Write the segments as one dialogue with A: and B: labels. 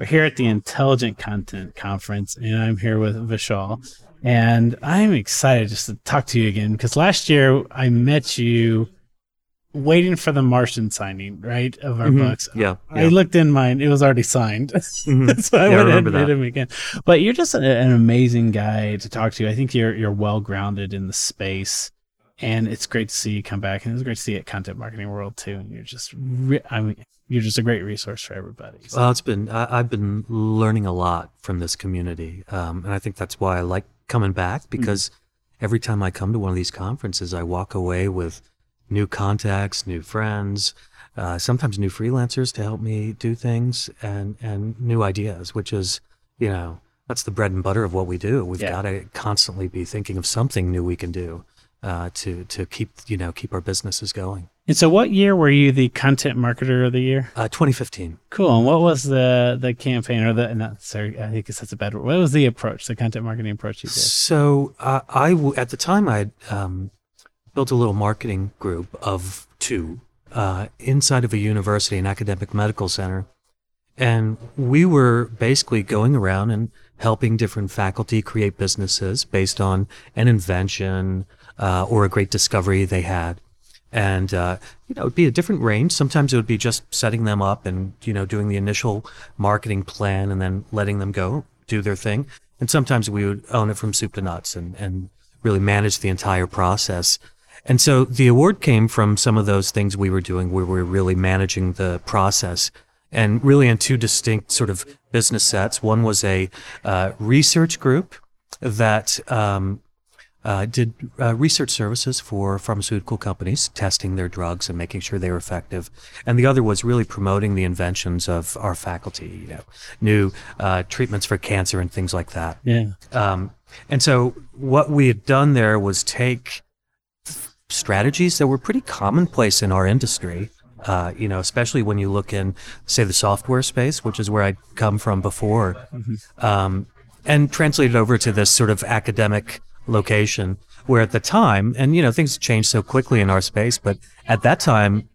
A: We're here at the Intelligent Content Conference, and I'm here with Vishal. And I'm excited just to talk to you again because last year I met you waiting for the Martian signing, right, of our
B: Mhm.
A: books.
B: Yeah,
A: I
B: yeah.
A: looked in mine; it was already signed,
B: Mhm.
A: so I
B: Yeah, I
A: went and met him again. But you're just a- an amazing guy to talk to. I think you're you're well grounded in the space, and it's great to see you come back. And it's great to see you at Content Marketing World too. And you're just, re- I mean, you're just a great resource for everybody. So-
B: Well, it's been I, I've been learning a lot from this community, um, and I think that's why I like coming back because every time I come to one of these conferences, I walk away with new contacts, new friends, uh, sometimes new freelancers to help me do things, and and new ideas, which is you know that's the bread and butter of what we do. We've
A: Yeah.
B: got to constantly be thinking of something new we can do uh, to to keep you know keep our businesses going.
A: And so, what year were you the Content Marketer of the Year?
B: Uh, 2015.
A: Cool. And what was the the campaign or the not sorry, I think that's a bad word. What was the approach, the content marketing approach you did?
B: So uh, I w- at the time I um, built a little marketing group of two uh, inside of a university, an academic medical center, and we were basically going around and helping different faculty create businesses based on an invention uh, or a great discovery they had. And uh, you know, it would be a different range. Sometimes it would be just setting them up and you know doing the initial marketing plan and then letting them go do their thing. And sometimes we would own it from soup to nuts and and really manage the entire process. And so the award came from some of those things we were doing where we were really managing the process and really in two distinct sort of business sets. One was a uh, research group that um, uh, did uh, research services for pharmaceutical companies, testing their drugs and making sure they were effective. And the other was really promoting the inventions of our faculty, you know, new uh, treatments for cancer and things like that.
A: Yeah.
B: Um, and so what we had done there was take strategies that were pretty commonplace in our industry. Uh, you know, especially when you look in, say, the software space, which is where I'd come from before, um, and translate it over to this sort of academic location where at the time, and you know, things change so quickly in our space, but at that time,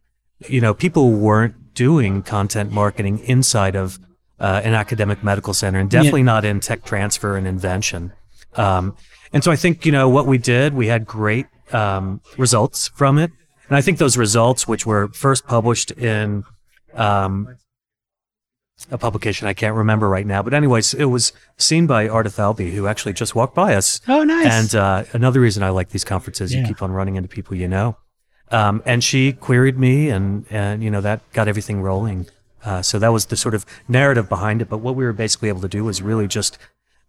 B: you know, people weren't doing content marketing inside of uh, an academic medical center, and definitely not in tech transfer and invention. Um, and so I think you know what we did. We had great um, results from it, and I think those results, which were first published in um, a publication I can't remember right now, but anyways, it was seen by Thalby, who actually just walked by us
A: Oh, nice.
B: and uh, another reason I like these conferences,
A: Yeah.
B: you keep on running into people you know. Um, and she queried me, and and you know that got everything rolling. Uh, so that was the sort of narrative behind it. But what we were basically able to do was really just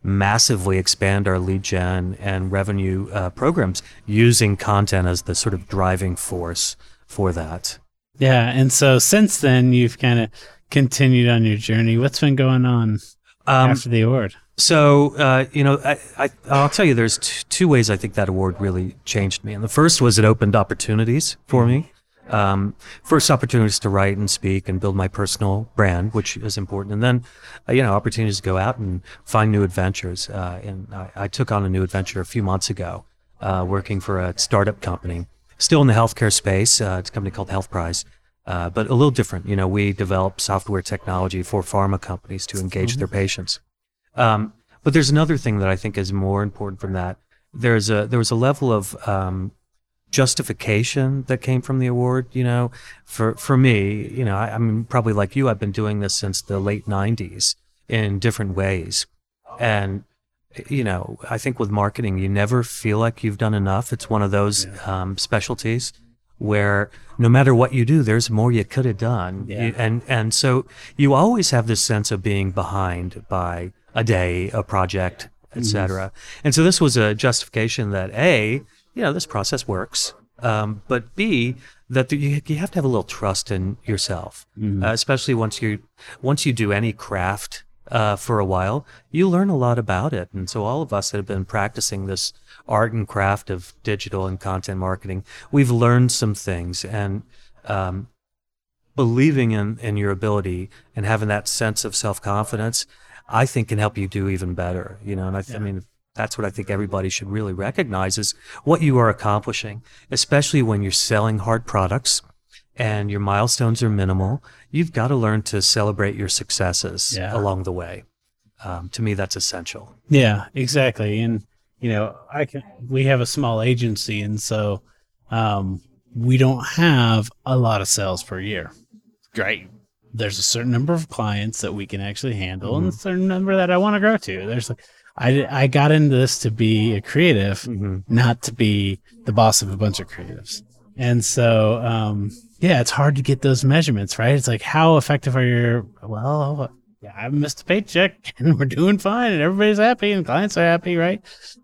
B: massively expand our lead gen and revenue uh, programs using content as the sort of driving force for that.
A: yeah. And so since then, you've kind of continued on your journey. What's been going on
B: Um,
A: after the award?
B: So, uh, you know, I, I, I'll tell you, there's t- two ways I think that award really changed me. And the first was it opened opportunities for me. Um, first, opportunities to write and speak and build my personal brand, which is important. And then, uh, you know, opportunities to go out and find new adventures. Uh, and I, I took on a new adventure a few months ago, uh, working for a startup company, still in the healthcare space. Uh, it's a company called HealthPrize. Uh, but a little different. You know, we develop software technology for pharma companies to engage their patients. Um, but there's another thing that I think is more important from that. There's a there was a level of um, justification that came from the award. You know, for for me, you know, I, I'm probably like you. I've been doing this since the late '90s in different ways, and you know, I think with marketing, you never feel like you've done enough. It's one of those um, specialties where no matter what you do, there's more you could have done.
A: Yeah.
B: You- and and so you always have this sense of being behind by a day, a project, etc. And so this was a justification that a, you know, this process works, um, but b, that the, you, you have to have a little trust in yourself, uh, especially once you once you do any craft uh, for a while, you learn a lot about it. And so all of us that have been practicing this art and craft of digital and content marketing, we've learned some things and. Um, believing in, in your ability and having that sense of self confidence, I think can help you do even better. You know, and I, th- I mean, that's what I think everybody should really recognize is what you are accomplishing, especially when you're selling hard products and your milestones are minimal, you've got to learn to celebrate your successes
A: Yeah.
B: along the way. Um, to me, that's essential.
A: Yeah, exactly. And you know, I can. We have a small agency, and so um, we don't have a lot of sales per year. Great. There's a certain number of clients that we can actually handle, and a certain number that I want to grow to. There's like, I I got into this to be a creative,
B: Mm-hmm.
A: not to be the boss of a bunch of creatives. And so, um, yeah, it's hard to get those measurements, right? It's like, how effective are your, well, yeah, I missed a paycheck and we're doing fine and everybody's happy and clients are happy, right?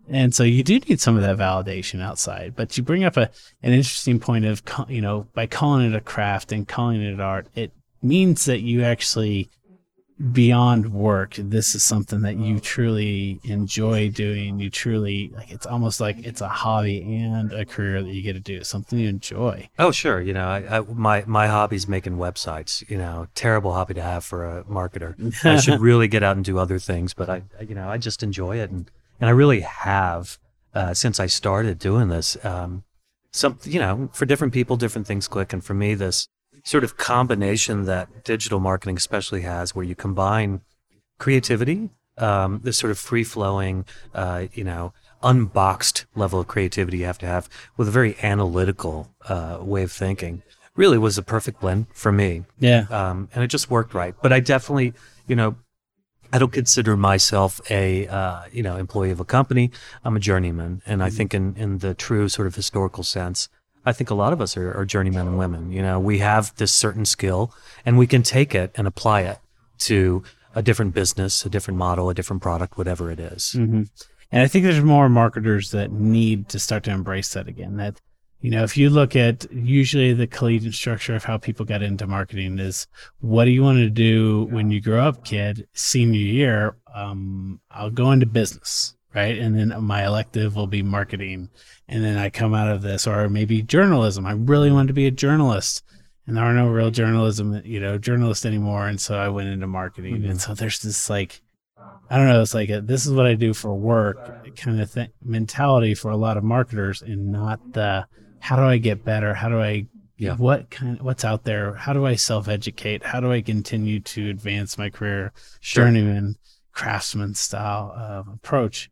A: And so you do need some of that validation outside, but you bring up a, an interesting point of, you know, by calling it a craft and calling it art, it means that you actually, beyond work, this is something that you truly enjoy doing. You truly, like, it's almost like it's a hobby and a career that you get to do, something you enjoy.
B: Oh, sure. You know, I, I, my my hobby's making websites. You know, terrible hobby to have for a marketer. I should really get out and do other things, but I, I- you know, I just enjoy it, and and I really have uh, since I started doing this. Um, some, you know, for different people, different things click, and for me, this sort of combination that digital marketing especially has, where you combine creativity, um, this sort of free flowing, uh, you know, unboxed level of creativity you have to have with a very analytical uh, way of thinking, really was a perfect blend for me.
A: Yeah.
B: Um, and it just worked right. But I definitely, you know, I don't consider myself a uh, you know employee of a company. I'm a journeyman, and I think in in the true sort of historical sense, I think a lot of us are, are journeymen and women. You know, we have this certain skill, and we can take it and apply it to a different business, a different model, a different product, whatever it is.
A: hmm And I think there's more marketers that need to start to embrace that again. That, you know, if you look at usually the collegiate structure of how people got into marketing is what do you want to do when you grow up, kid? Senior year, um, I'll go into business, right? And then my elective will be marketing. And then I come out of this, or maybe journalism. I really wanted to be a journalist. And there are no real journalism, you know, journalists anymore. And so I went into marketing. And mm-hmm. so there's this like, I don't know. It's like a, this is what I do for work kind of thing, mentality for a lot of marketers, and not the how do I get better? How do I
B: Yeah.
A: what kind what's out there? How do I self educate? How do I continue to advance my career
B: Sure.
A: journeyman craftsman style uh, approach?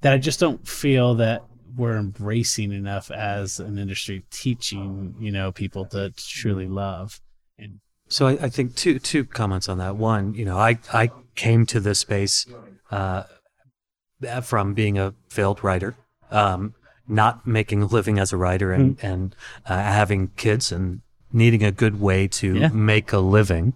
A: That I just don't feel that we're embracing enough as an industry, teaching you know people to truly love. And
B: So I, I think two two comments on that. One, you know, I I came to this space uh, from being a failed writer, um, not making a living as a writer, and and uh, having kids and needing a good way to
A: Yeah.
B: make a living.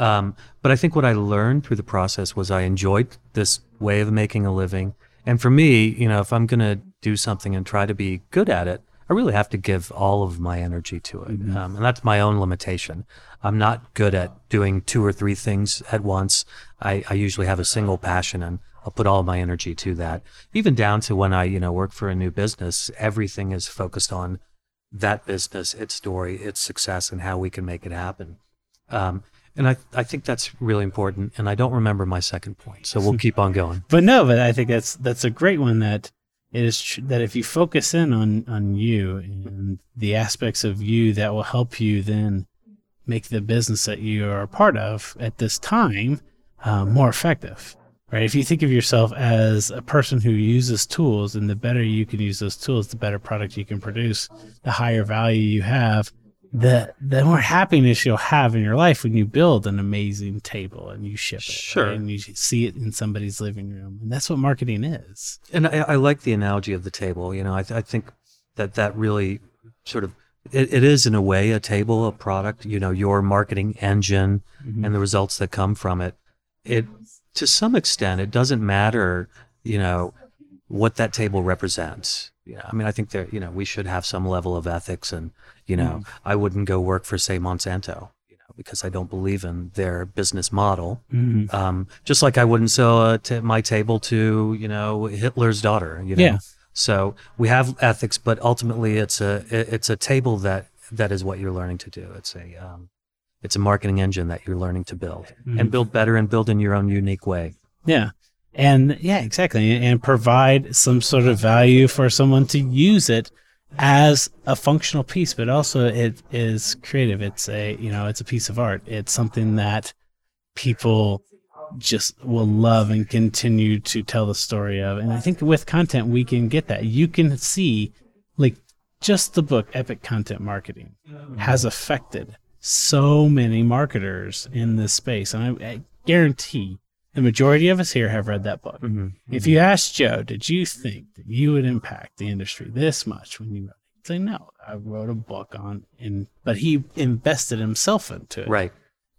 B: Um, but I think what I learned through the process was I enjoyed this way of making a living. And for me, you know, if I'm going to do something and try to be good at it, I really have to give all of my energy to it. Um, and that's my own limitation. I'm not good at doing two or three things at once. I, I usually have a single passion and I'll put all my energy to that. Even down to when I, you know, work for a new business, everything is focused on that business, its story, its success, and how we can make it happen. Um, and I, I think that's really important. And I don't remember my second point, so we'll keep on going.
A: but no, but I think that's that's a great one. That it is tr- that if you focus in on on you and the aspects of you that will help you then make the business that you are a part of at this time uh, more effective. Right? If you think of yourself as a person who uses tools, and the better you can use those tools, the better product you can produce, the higher value you have, the the more happiness you'll have in your life when you build an amazing table and you ship it,
B: Sure.
A: right? and you see it in somebody's living room, and that's what marketing is.
B: And I, I like the analogy of the table. You know, I, th- I think that that really sort of it, it is in a way a table, a product. You know, your marketing engine mm-hmm. and the results that come from it. It to some extent, it doesn't matter. You know what that table represents. Yeah, I mean, I think that you know we should have some level of ethics, and you know, I wouldn't go work for say Monsanto. You know, because I don't believe in their business model.
A: Mhm.
B: Um, just like I wouldn't sell t- my table to you know Hitler's daughter. You know?
A: Yeah.
B: So we have ethics, but ultimately it's a it's a table that that is what you're learning to do. It's a um, it's a marketing engine that you're learning to build and build better and build in your own unique way.
A: Yeah. And yeah, exactly. And provide some sort of value for someone to use it as a functional piece, but also it is creative. It's a you know it's a piece of art. It's something that people just will love and continue to tell the story of. And I think with content we can get that. You can see like just the book Epic Content Marketing has affected so many marketers in this space, and I, I guarantee the majority of us here have read that book.
B: Mm-hmm.
A: If you asked Joe, did you think that you would impact the industry this much when you wrote? He'd say no. I wrote a book on, and but he invested himself into it,
B: Right.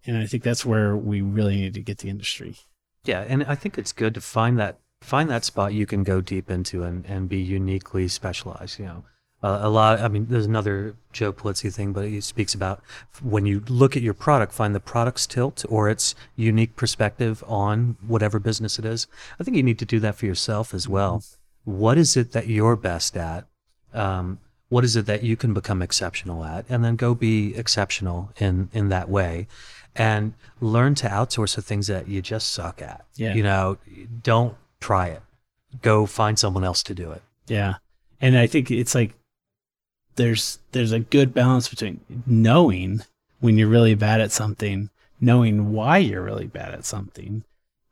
A: And I think that's where we really need to get the industry.
B: Yeah, and I think it's good to find that find that spot you can go deep into and, and be uniquely specialized. You know, uh, a lot. I mean, there's another Joe Pulizzi thing, but he speaks about when you look at your product, find the product's tilt or its unique perspective on whatever business it is. I think you need to do that for yourself as well. What is it that you're best at? Um, what is it that you can become exceptional at, and then go be exceptional in in that way, and learn to outsource the things that you just suck at.
A: Yeah.
B: You know, don't try it. Go find someone else to do it.
A: Yeah. And I think it's like there's there's a good balance between knowing when you're really bad at something, knowing why you're really bad at something,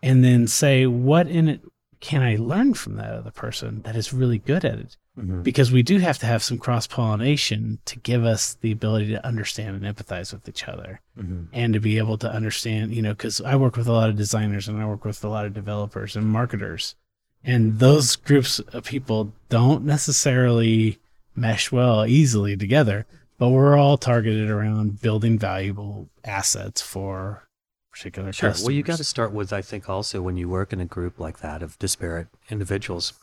A: and then say what in it can I learn from that other person that is really good at it? Mm-hmm. Because we do have to have some cross pollination to give us the ability to understand and empathize with each other mm-hmm. and to be able to understand, you know, because I work with a lot of designers and I work with a lot of developers and marketers. And those groups of people don't necessarily mesh well easily together, but we're all targeted around building valuable assets for particular
B: Sure.
A: customers.
B: Well, you got to start with, I think, also when you work in a group like that of disparate individuals,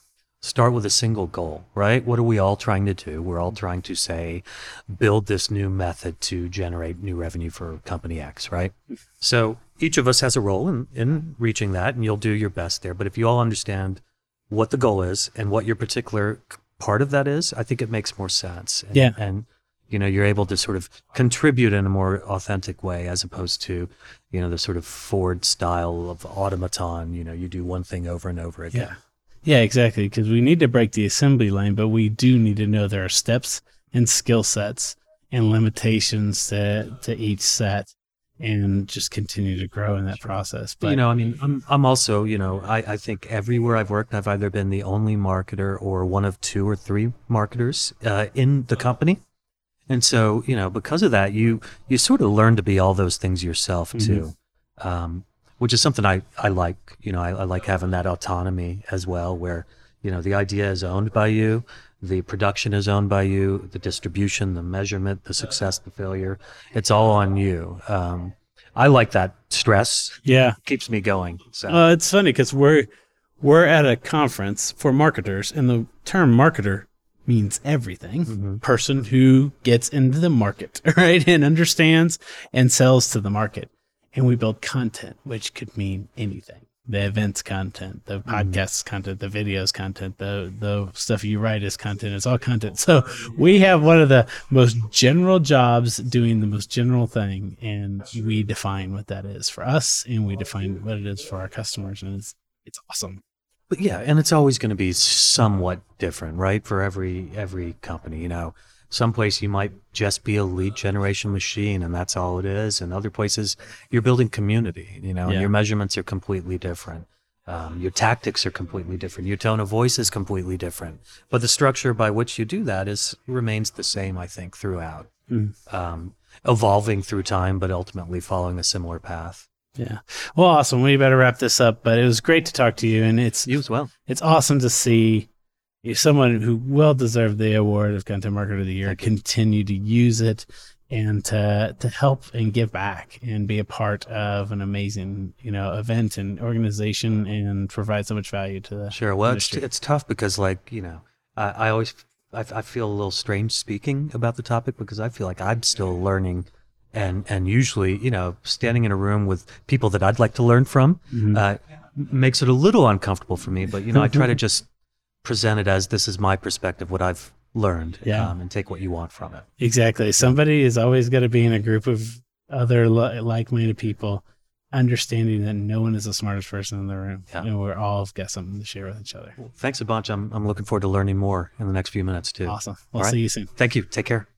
B: start with a single goal, right? What are we all trying to do? We're all trying to say, build this new method to generate new revenue for company X, right? So each of us has a role in, in reaching that, and you'll do your best there. But if you all understand what the goal is and what your particular part of that is, I think it makes more sense. And,
A: Yeah.
B: And you know, you're able to sort of contribute in a more authentic way as opposed to, you know, the sort of Ford style of automaton. You know, you do one thing over and over again.
A: Yeah. Yeah, exactly. Because we need to break the assembly line, but we do need to know there are steps and skill sets and limitations to, to each set and just continue to grow in that process.
B: But, you know, I mean, I'm, I'm also, you know, I, I think everywhere I've worked, I've either been the only marketer or one of two or three marketers uh, in the company. And so, you know, because of that, you you sort of learn to be all those things yourself too, um, which is something I, I like. You know, I, I like having that autonomy as well, where you know the idea is owned by you, the production is owned by you, the distribution, the measurement, the success, the failure, it's all on you. Um, I like that stress;
A: yeah,
B: keeps me going. So
A: uh, it's funny because we're we're at a conference for marketers, and the term marketer means everything. Person who gets into the market, right, and understands and sells to the market. And we build content, which could mean anything. The events content, the mm-hmm. podcasts content, the videos content, the the stuff you write is content. It's all content. Oh, so we have one of the most general jobs doing the most general thing, and we define what that is for us, and we define what it is for our customers, and it's it's awesome.
B: But yeah, and it's always going to be somewhat different, right? For every every company, you know, some place you might just be a lead generation machine, and that's all it is. And other places, you're building community, you know,
A: Yeah.
B: and your measurements are completely different. Um, your tactics are completely different. Your tone of voice is completely different. But the structure by which you do that is remains the same, I think, throughout, um, evolving through time, but ultimately following a similar path.
A: Yeah. Well, awesome. We better wrap this up, but it was great to talk to you, and it's
B: You as well.
A: it's awesome to see someone who well deserved the award of Content Marketer of the Year continue to use it and to to help and give back and be a part of an amazing you know event and organization and provide so much value to the
B: Sure. Well, it's, it's tough because, like, you know, I, I always I, I feel a little strange speaking about the topic because I feel like I'm still learning, and and usually, you know, standing in a room with people that I'd like to learn from
A: Mm-hmm.
B: uh, makes it a little uncomfortable for me. But you know, I try to just present it as this is my perspective, what I've learned,
A: Yeah.
B: um, and take what you want from it.
A: Exactly. Somebody is always going to be in a group of other li- like-minded people. understanding that no one is the smartest person in the room.
B: Yeah.
A: And we're all got something to share with each other.
B: Thanks a bunch. I'm, I'm looking forward to learning more in the next few minutes, too.
A: Awesome. We'll
B: All right.
A: see you soon.
B: Thank you. Take care.